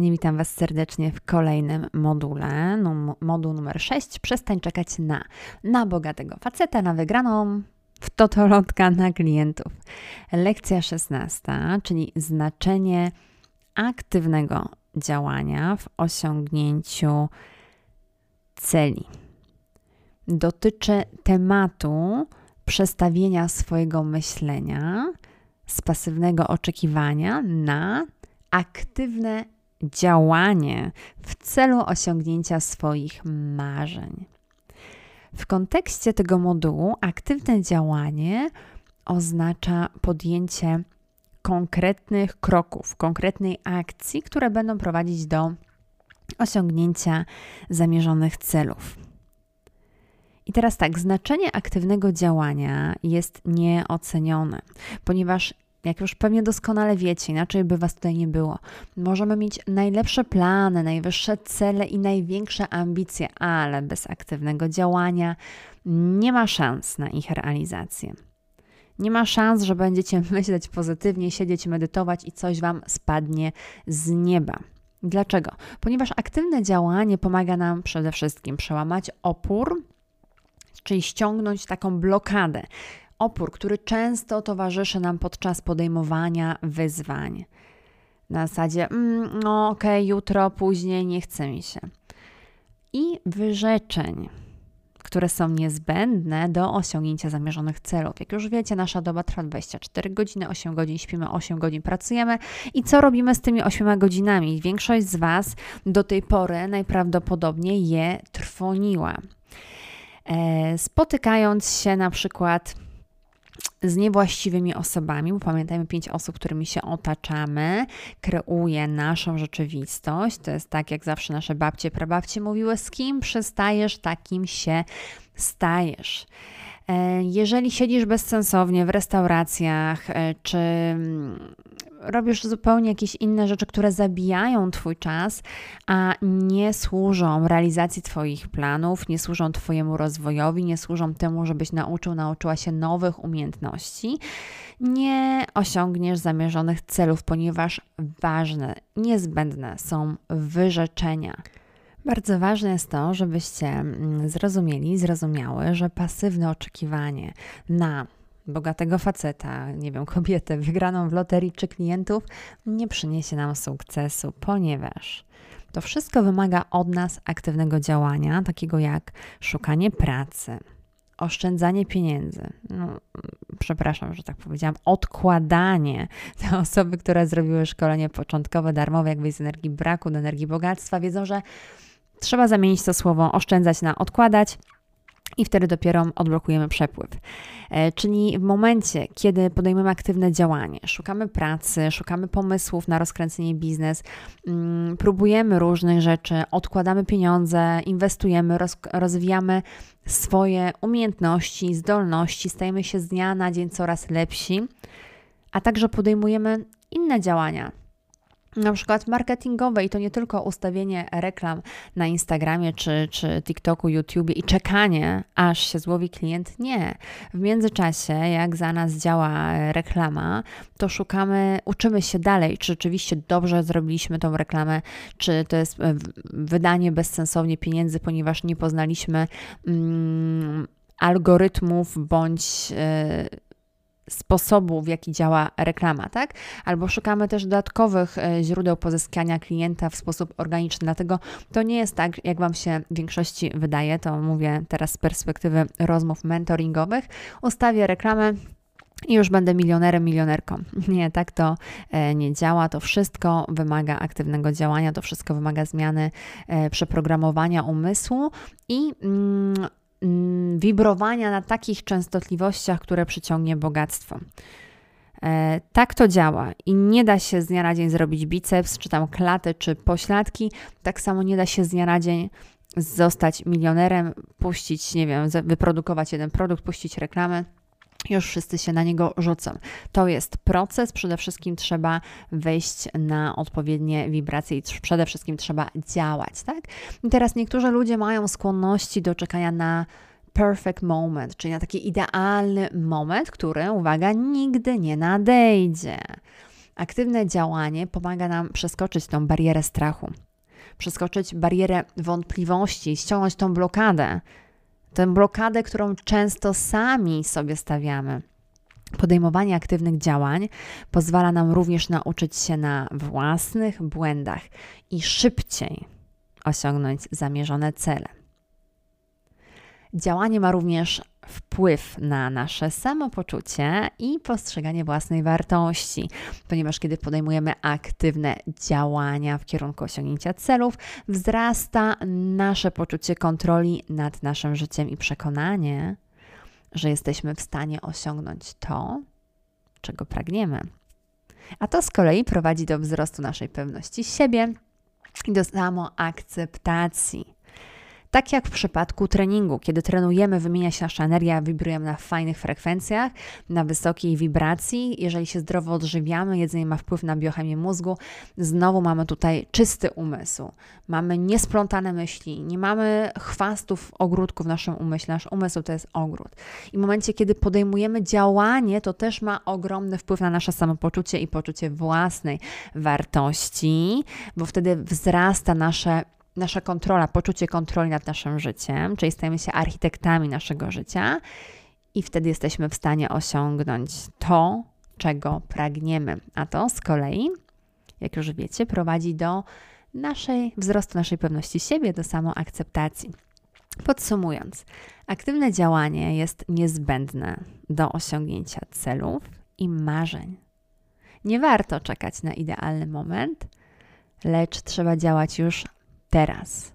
Witam Was serdecznie w kolejnym module, moduł numer 6. Przestań czekać na, na bogatego faceta, na wygraną, w totolotka na klientów. Lekcja 16, czyli znaczenie aktywnego działania w osiągnięciu celi. Dotyczy tematu przestawienia swojego myślenia z pasywnego oczekiwania na aktywne działanie w celu osiągnięcia swoich marzeń. W kontekście tego modułu aktywne działanie oznacza podjęcie konkretnych kroków, konkretnej akcji, które będą prowadzić do osiągnięcia zamierzonych celów. I teraz tak, znaczenie aktywnego działania jest nieocenione, ponieważ jak już pewnie doskonale wiecie, inaczej by Was tutaj nie było. Możemy mieć najlepsze plany, najwyższe cele i największe ambicje, ale bez aktywnego działania nie ma szans na ich realizację. Nie ma szans, że będziecie myśleć pozytywnie, siedzieć, medytować i coś Wam spadnie z nieba. Dlaczego? Ponieważ aktywne działanie pomaga nam przede wszystkim przełamać opór, czyli ściągnąć taką blokadę opór, który często towarzyszy nam podczas podejmowania wyzwań. Na zasadzie, mm, no okej, okay, jutro, później, nie chce mi się. I wyrzeczeń, które są niezbędne do osiągnięcia zamierzonych celów. Jak już wiecie, nasza doba trwa 24 godziny, 8 godzin śpimy, 8 godzin pracujemy. I co robimy z tymi 8 godzinami? Większość z Was do tej pory najprawdopodobniej je trwoniła. E, spotykając się na przykład z niewłaściwymi osobami, bo pamiętajmy, pięć osób, którymi się otaczamy, kreuje naszą rzeczywistość. To jest tak, jak zawsze nasze babcie, prababcie mówiły, z kim przystajesz, takim się stajesz. E, jeżeli siedzisz bezsensownie w restauracjach, e, czy mm, robisz zupełnie jakieś inne rzeczy, które zabijają Twój czas, a nie służą realizacji Twoich planów, nie służą Twojemu rozwojowi, nie służą temu, żebyś nauczył, nauczyła się nowych umiejętności, nie osiągniesz zamierzonych celów, ponieważ ważne, niezbędne są wyrzeczenia. Bardzo ważne jest to, żebyście mm, zrozumieli, zrozumiały, że pasywne oczekiwanie na bogatego faceta, nie wiem, kobietę wygraną w loterii czy klientów nie przyniesie nam sukcesu, ponieważ to wszystko wymaga od nas aktywnego działania, takiego jak szukanie pracy, oszczędzanie pieniędzy. No, przepraszam, że tak powiedziałam, odkładanie. Te osoby, które zrobiły szkolenie początkowe, darmowe, jak z energii braku do energii bogactwa, wiedzą, że trzeba zamienić to słowo oszczędzać na odkładać i wtedy dopiero odblokujemy przepływ. E, czyli w momencie, kiedy podejmujemy aktywne działanie, szukamy pracy, szukamy pomysłów na rozkręcenie biznes, mm, próbujemy różnych rzeczy, odkładamy pieniądze, inwestujemy, rozwijamy swoje umiejętności, zdolności, stajemy się z dnia na dzień coraz lepsi, a także podejmujemy inne działania, na przykład marketingowe i to nie tylko ustawienie reklam na Instagramie czy, czy TikToku, YouTube i czekanie, aż się złowi klient. Nie. W międzyczasie, jak za nas działa reklama, to szukamy, uczymy się dalej, czy rzeczywiście dobrze zrobiliśmy tą reklamę, czy to jest e, wydanie bezsensownie pieniędzy, ponieważ nie poznaliśmy mm, algorytmów bądź yy, sposobu, w jaki działa reklama, tak? Albo szukamy też dodatkowych e, źródeł pozyskania klienta w sposób organiczny. Dlatego to nie jest tak, jak Wam się w większości wydaje, to mówię teraz z perspektywy rozmów mentoringowych. Ustawię reklamę, i już będę milionerem, milionerką. Nie, tak to e, nie działa. To wszystko wymaga aktywnego działania, to wszystko wymaga zmiany e, przeprogramowania umysłu i mm, wibrowania na takich częstotliwościach, które przyciągnie bogactwo. E, tak to działa i nie da się z dnia na dzień zrobić biceps, czy tam klaty, czy pośladki. Tak samo nie da się z dnia na dzień zostać milionerem, puścić, nie wiem, wyprodukować jeden produkt, puścić reklamę już wszyscy się na niego rzucą. To jest proces, przede wszystkim trzeba wejść na odpowiednie wibracje i przede wszystkim trzeba działać, tak? I teraz niektórzy ludzie mają skłonności do czekania na perfect moment, czyli na taki idealny moment, który, uwaga, nigdy nie nadejdzie. Aktywne działanie pomaga nam przeskoczyć tą barierę strachu, przeskoczyć barierę wątpliwości, ściągnąć tą blokadę, tę blokadę, którą często sami sobie stawiamy. Podejmowanie aktywnych działań pozwala nam również nauczyć się na własnych błędach i szybciej osiągnąć zamierzone cele. Działanie ma również wpływ na nasze samopoczucie i postrzeganie własnej wartości, ponieważ kiedy podejmujemy aktywne działania w kierunku osiągnięcia celów, wzrasta nasze poczucie kontroli nad naszym życiem i przekonanie, że jesteśmy w stanie osiągnąć to, czego pragniemy. A to z kolei prowadzi do wzrostu naszej pewności siebie i do samoakceptacji. Tak jak w przypadku treningu, kiedy trenujemy, wymienia się nasza energia, wibrujemy na fajnych frekwencjach, na wysokiej wibracji. Jeżeli się zdrowo odżywiamy, jedzenie ma wpływ na biochemię mózgu, znowu mamy tutaj czysty umysł. Mamy niesplątane myśli, nie mamy chwastów ogródku w naszym umyśle. Nasz umysł to jest ogród. I w momencie, kiedy podejmujemy działanie, to też ma ogromny wpływ na nasze samopoczucie i poczucie własnej wartości, bo wtedy wzrasta nasze nasza kontrola, poczucie kontroli nad naszym życiem, czyli stajemy się architektami naszego życia i wtedy jesteśmy w stanie osiągnąć to, czego pragniemy. A to z kolei, jak już wiecie, prowadzi do naszej wzrostu naszej pewności siebie, do samoakceptacji. Podsumując, aktywne działanie jest niezbędne do osiągnięcia celów i marzeń. Nie warto czekać na idealny moment, lecz trzeba działać już teraz.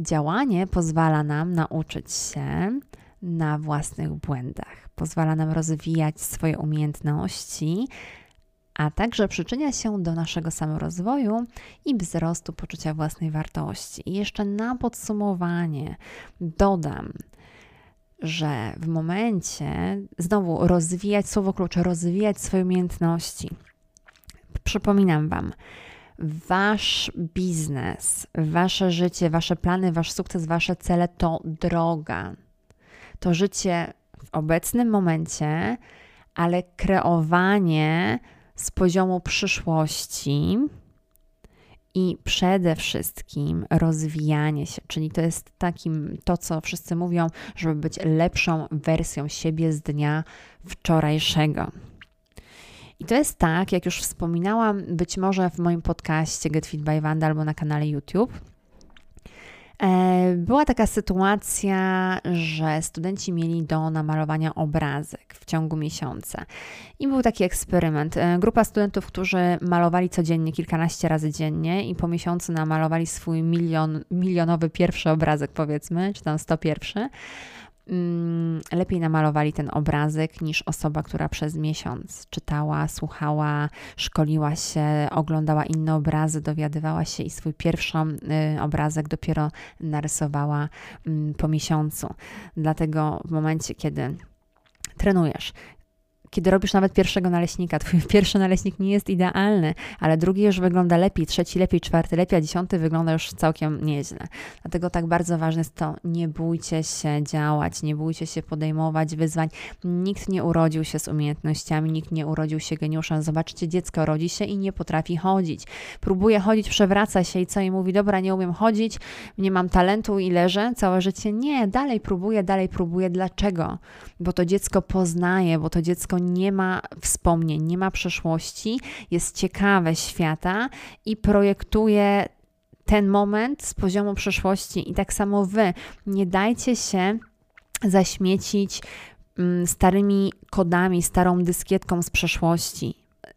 Działanie pozwala nam nauczyć się na własnych błędach, pozwala nam rozwijać swoje umiejętności, a także przyczynia się do naszego samorozwoju i wzrostu poczucia własnej wartości. I jeszcze na podsumowanie dodam, że w momencie, znowu rozwijać słowo klucze, rozwijać swoje umiejętności. Przypominam Wam, Wasz biznes, wasze życie, wasze plany, wasz sukces, wasze cele to droga. To życie w obecnym momencie, ale kreowanie z poziomu przyszłości i przede wszystkim rozwijanie się, czyli to jest takim to, co wszyscy mówią, żeby być lepszą wersją siebie z dnia wczorajszego. I to jest tak, jak już wspominałam, być może w moim podcaście Get Fit by Wanda albo na kanale YouTube. E, była taka sytuacja, że studenci mieli do namalowania obrazek w ciągu miesiąca. I był taki eksperyment. E, grupa studentów, którzy malowali codziennie, kilkanaście razy dziennie, i po miesiącu namalowali swój milion, milionowy pierwszy obrazek, powiedzmy, czy tam 101. Mm, lepiej namalowali ten obrazek niż osoba, która przez miesiąc czytała, słuchała, szkoliła się, oglądała inne obrazy, dowiadywała się i swój pierwszy y, obrazek dopiero narysowała mm, po miesiącu. Dlatego w momencie, kiedy trenujesz, kiedy robisz nawet pierwszego naleśnika, twój pierwszy naleśnik nie jest idealny, ale drugi już wygląda lepiej, trzeci lepiej, czwarty lepiej, a dziesiąty wygląda już całkiem nieźle. Dlatego tak bardzo ważne jest to, nie bójcie się działać, nie bójcie się podejmować wyzwań. Nikt nie urodził się z umiejętnościami, nikt nie urodził się geniuszem. Zobaczcie, dziecko rodzi się i nie potrafi chodzić. Próbuje chodzić, przewraca się i co i mówi, dobra, nie umiem chodzić, nie mam talentu i leżę całe życie. Nie, dalej próbuje, dalej próbuje. Dlaczego? Bo to dziecko poznaje, bo to dziecko nie ma wspomnień, nie ma przeszłości, jest ciekawe świata i projektuje ten moment z poziomu przeszłości. I tak samo wy, nie dajcie się zaśmiecić mm, starymi kodami, starą dyskietką z przeszłości.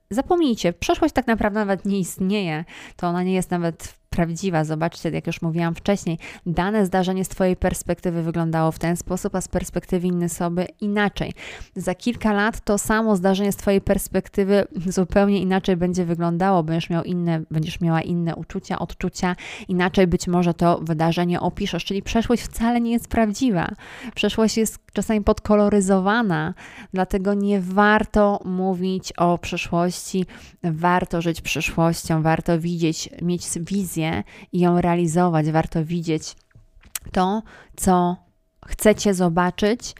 Zapomnijcie, przeszłość tak naprawdę nawet nie istnieje. To ona nie jest nawet prawdziwa. Zobaczcie, jak już mówiłam wcześniej, dane zdarzenie z Twojej perspektywy wyglądało w ten sposób, a z perspektywy innej osoby inaczej. Za kilka lat to samo zdarzenie z Twojej perspektywy zupełnie inaczej będzie wyglądało, będziesz miał inne, będziesz miała inne uczucia, odczucia, inaczej być może to wydarzenie opiszesz, czyli przeszłość wcale nie jest prawdziwa. Przeszłość jest czasami podkoloryzowana, dlatego nie warto mówić o przyszłości, warto żyć przyszłością, warto widzieć, mieć wizję, i ją realizować. Warto widzieć to, co chcecie zobaczyć,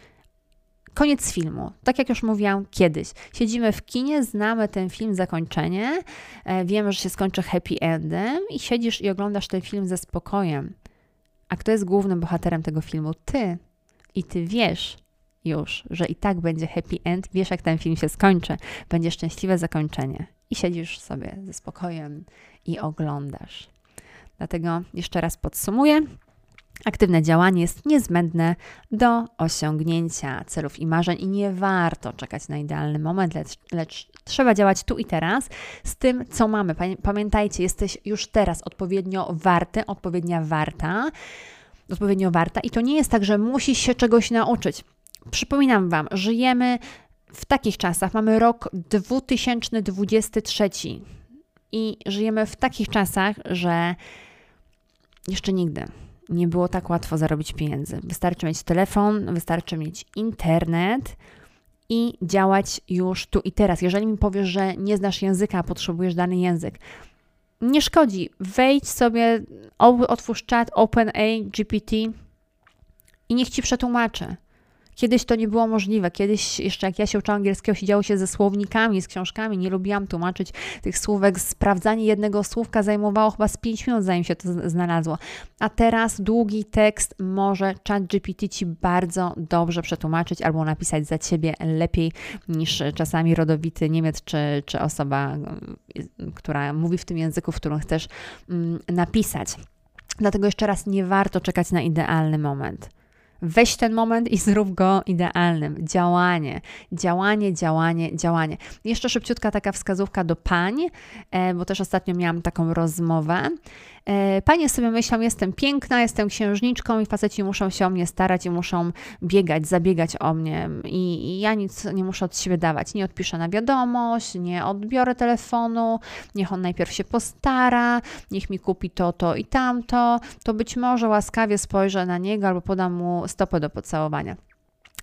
koniec filmu. Tak jak już mówiłam kiedyś. Siedzimy w kinie, znamy ten film, zakończenie, e, wiemy, że się skończy happy endem i siedzisz i oglądasz ten film ze spokojem. A kto jest głównym bohaterem tego filmu? Ty. I ty wiesz już, że i tak będzie happy end, wiesz, jak ten film się skończy. Będzie szczęśliwe zakończenie. I siedzisz sobie ze spokojem i oglądasz. Dlatego jeszcze raz podsumuję. Aktywne działanie jest niezbędne do osiągnięcia celów i marzeń i nie warto czekać na idealny moment, lecz, lecz, trzeba działać tu i teraz z tym, co mamy. Pamiętajcie, jesteś już teraz odpowiednio warty, odpowiednia warta, odpowiednio warta i to nie jest tak, że musisz się czegoś nauczyć. Przypominam Wam, żyjemy w takich czasach, mamy rok 2023 i żyjemy w takich czasach, że jeszcze nigdy nie było tak łatwo zarobić pieniędzy. Wystarczy mieć telefon, wystarczy mieć internet i działać już tu i teraz. Jeżeli mi powiesz, że nie znasz języka, potrzebujesz dany język, nie szkodzi. Wejdź sobie, otwórz czat OpenAI GPT i niech ci przetłumaczy. Kiedyś to nie było możliwe. Kiedyś, jeszcze jak ja się uczyłam angielskiego, siedziało się ze słownikami, z książkami. Nie lubiłam tłumaczyć tych słówek. Sprawdzanie jednego słówka zajmowało chyba z 5 minut, zanim się to znalazło. A teraz długi tekst może ChatGPT ci bardzo dobrze przetłumaczyć albo napisać za ciebie lepiej niż czasami rodowity Niemiec czy, czy osoba, która mówi w tym języku, w którym chcesz mm, napisać. Dlatego jeszcze raz nie warto czekać na idealny moment. Weź ten moment i zrób go idealnym. Działanie, działanie, działanie, działanie. Jeszcze szybciutka taka wskazówka do pań, e, bo też ostatnio miałam taką rozmowę. E, panie sobie myślą, jestem piękna, jestem księżniczką i faceci muszą się o mnie starać i muszą biegać, zabiegać o mnie i, i ja nic nie muszę od siebie dawać. Nie odpiszę na wiadomość, nie odbiorę telefonu, niech on najpierw się postara, niech mi kupi to, to i tamto, to być może łaskawie spojrzę na niego albo podam mu stopę do pocałowania.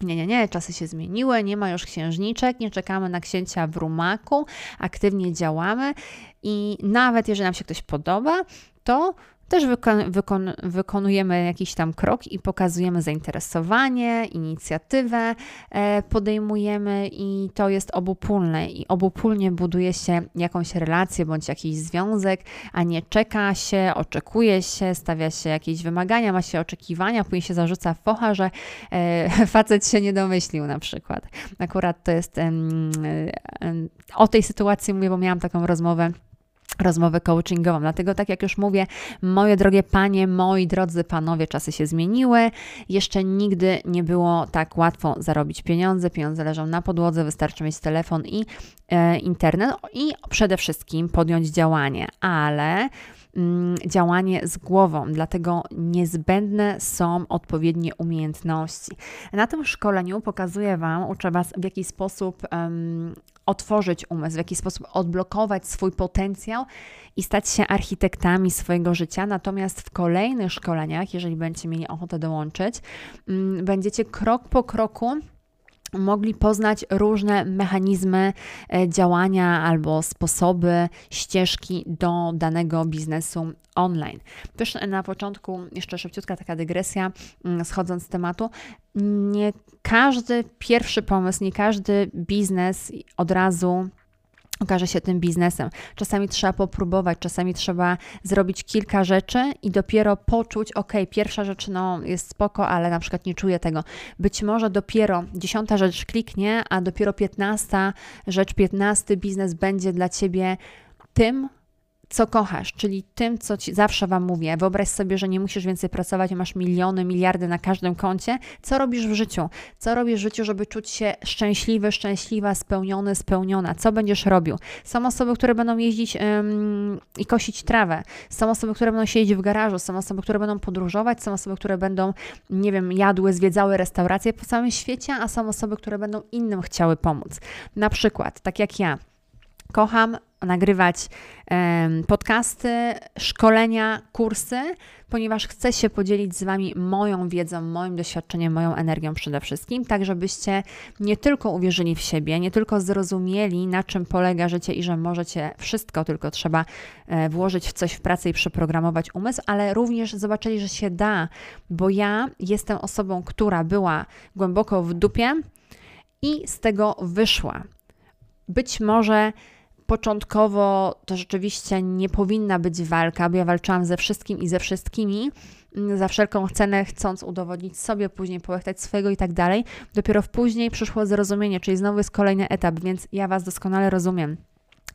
Nie, nie, nie, czasy się zmieniły, nie ma już księżniczek, nie czekamy na księcia w rumaku, aktywnie działamy i nawet jeżeli nam się ktoś podoba, to też wykon, wykon, wykonujemy jakiś tam krok i pokazujemy zainteresowanie, inicjatywę e, podejmujemy i to jest obopólne i obopólnie buduje się jakąś relację bądź jakiś związek, a nie czeka się, oczekuje się, stawia się jakieś wymagania, ma się oczekiwania, później się zarzuca focha, że e, facet się nie domyślił na przykład. Akurat to jest o tej sytuacji mówię, bo miałam taką rozmowę rozmowę coachingową. Dlatego, tak jak już mówię, moje drogie panie, moi drodzy panowie, czasy się zmieniły. Jeszcze nigdy nie było tak łatwo zarobić pieniądze. Pieniądze leżą na podłodze, wystarczy mieć telefon i e, internet i przede wszystkim podjąć działanie, ale działanie z głową, dlatego niezbędne są odpowiednie umiejętności. Na tym szkoleniu pokazuję Wam, uczę Was, w jaki sposób um, otworzyć umysł, w jaki sposób odblokować swój potencjał i stać się architektami swojego życia. Natomiast w kolejnych szkoleniach, jeżeli będziecie mieli ochotę dołączyć, mm, będziecie krok po kroku mogli poznać różne mechanizmy e, działania albo sposoby, ścieżki do danego biznesu online. Też na początku, jeszcze szybciutka taka dygresja, mm, schodząc z tematu, nie każdy pierwszy pomysł, nie każdy biznes od razu okaże się tym biznesem. Czasami trzeba popróbować, czasami trzeba zrobić kilka rzeczy i dopiero poczuć, ok, pierwsza rzecz no, jest spoko, ale na przykład nie czuję tego. Być może dopiero dziesiąta rzecz kliknie, a dopiero piętnasta rzecz, piętnasty biznes będzie dla Ciebie tym, co kochasz, czyli tym, co ci zawsze Wam mówię. Wyobraź sobie, że nie musisz więcej pracować, masz miliony, miliardy na każdym koncie. Co robisz w życiu? Co robisz w życiu, żeby czuć się szczęśliwy, szczęśliwa, spełniony, spełniona? Co będziesz robił? Są osoby, które będą jeździć ym, i kosić trawę. Są osoby, które będą siedzieć w garażu. Są osoby, które będą podróżować. Są osoby, które będą, nie wiem, jadły, zwiedzały restauracje po całym świecie, a są osoby, które będą innym chciały pomóc. Na przykład, tak jak ja. Kocham nagrywać podcasty, szkolenia, kursy, ponieważ chcę się podzielić z Wami moją wiedzą, moim doświadczeniem, moją energią przede wszystkim, tak żebyście nie tylko uwierzyli w siebie, nie tylko zrozumieli, na czym polega życie i że możecie wszystko, tylko trzeba e, włożyć w coś w pracę i przeprogramować umysł, ale również zobaczyli, że się da, bo ja jestem osobą, która była głęboko w dupie, i z tego wyszła. Być może początkowo to rzeczywiście nie powinna być walka, bo ja walczyłam ze wszystkim i ze wszystkimi, mm, za wszelką cenę, chcąc udowodnić sobie, później połechtać swojego i tak dalej. Dopiero w później przyszło zrozumienie, czyli znowu jest kolejny etap, więc ja Was doskonale rozumiem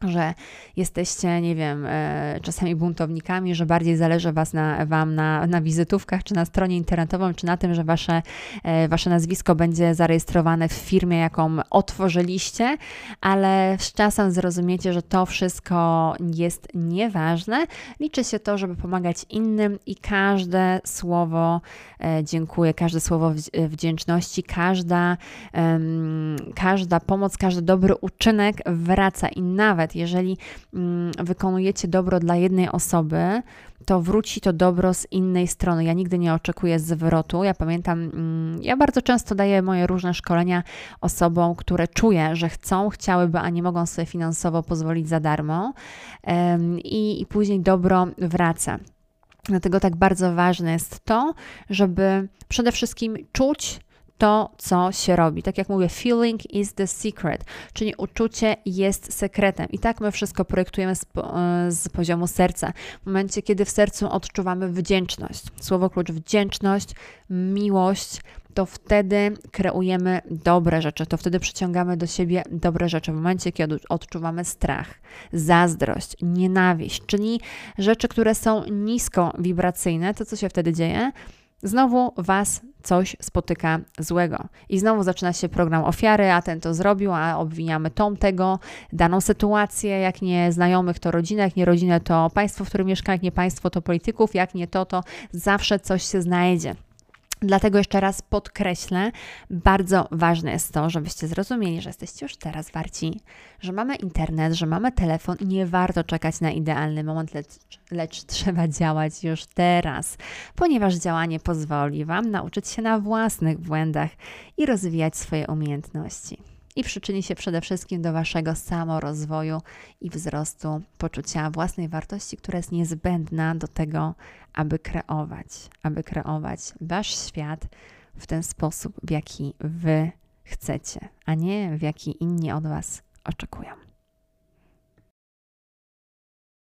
że jesteście, nie wiem, e, czasami buntownikami, że bardziej zależy was na, Wam na, na wizytówkach, czy na stronie internetową, czy na tym, że wasze, e, wasze nazwisko będzie zarejestrowane w firmie, jaką otworzyliście, ale z czasem zrozumiecie, że to wszystko jest nieważne. Liczy się to, żeby pomagać innym i każde słowo e, dziękuję, każde słowo wdzięczności, każda, każda pomoc, każdy dobry uczynek wraca i nawet jeżeli mm, wykonujecie dobro dla jednej osoby, to wróci to dobro z innej strony. Ja nigdy nie oczekuję zwrotu. Ja pamiętam, mm, ja bardzo często daję moje różne szkolenia osobom, które czuję, że chcą, chciałyby, a nie mogą sobie finansowo pozwolić za darmo, i, i później dobro wraca. Dlatego tak bardzo ważne jest to, żeby przede wszystkim czuć, to, co się robi. Tak jak mówię, feeling is the secret, czyli uczucie jest sekretem. I tak my wszystko projektujemy z, e, z, poziomu serca. W momencie, kiedy w sercu odczuwamy wdzięczność, słowo klucz wdzięczność, miłość, to wtedy kreujemy dobre rzeczy, to wtedy przyciągamy do siebie dobre rzeczy. W momencie, kiedy odczuwamy strach, zazdrość, nienawiść, czyli rzeczy, które są nisko wibracyjne, to co się wtedy dzieje? Znowu Was coś spotyka złego. I znowu zaczyna się program ofiary, a ten to zrobił, a obwiniamy tą tego, daną sytuację, jak nie znajomych to rodzinę, jak nie rodzinę to państwo, w którym mieszka, jak nie państwo to polityków, jak nie to, to zawsze coś się znajdzie. Dlatego jeszcze raz podkreślę, bardzo ważne jest to, żebyście zrozumieli, że jesteście już teraz warci, że mamy internet, że mamy telefon i nie warto czekać na idealny moment, lecz, lecz trzeba działać już teraz, ponieważ działanie pozwoli Wam nauczyć się na własnych błędach i rozwijać swoje umiejętności. I przyczyni się przede wszystkim do Waszego samorozwoju i wzrostu poczucia własnej wartości, która jest niezbędna do tego, aby kreować, aby kreować Wasz świat w ten sposób, w jaki Wy chcecie, a nie w jaki inni od Was oczekują.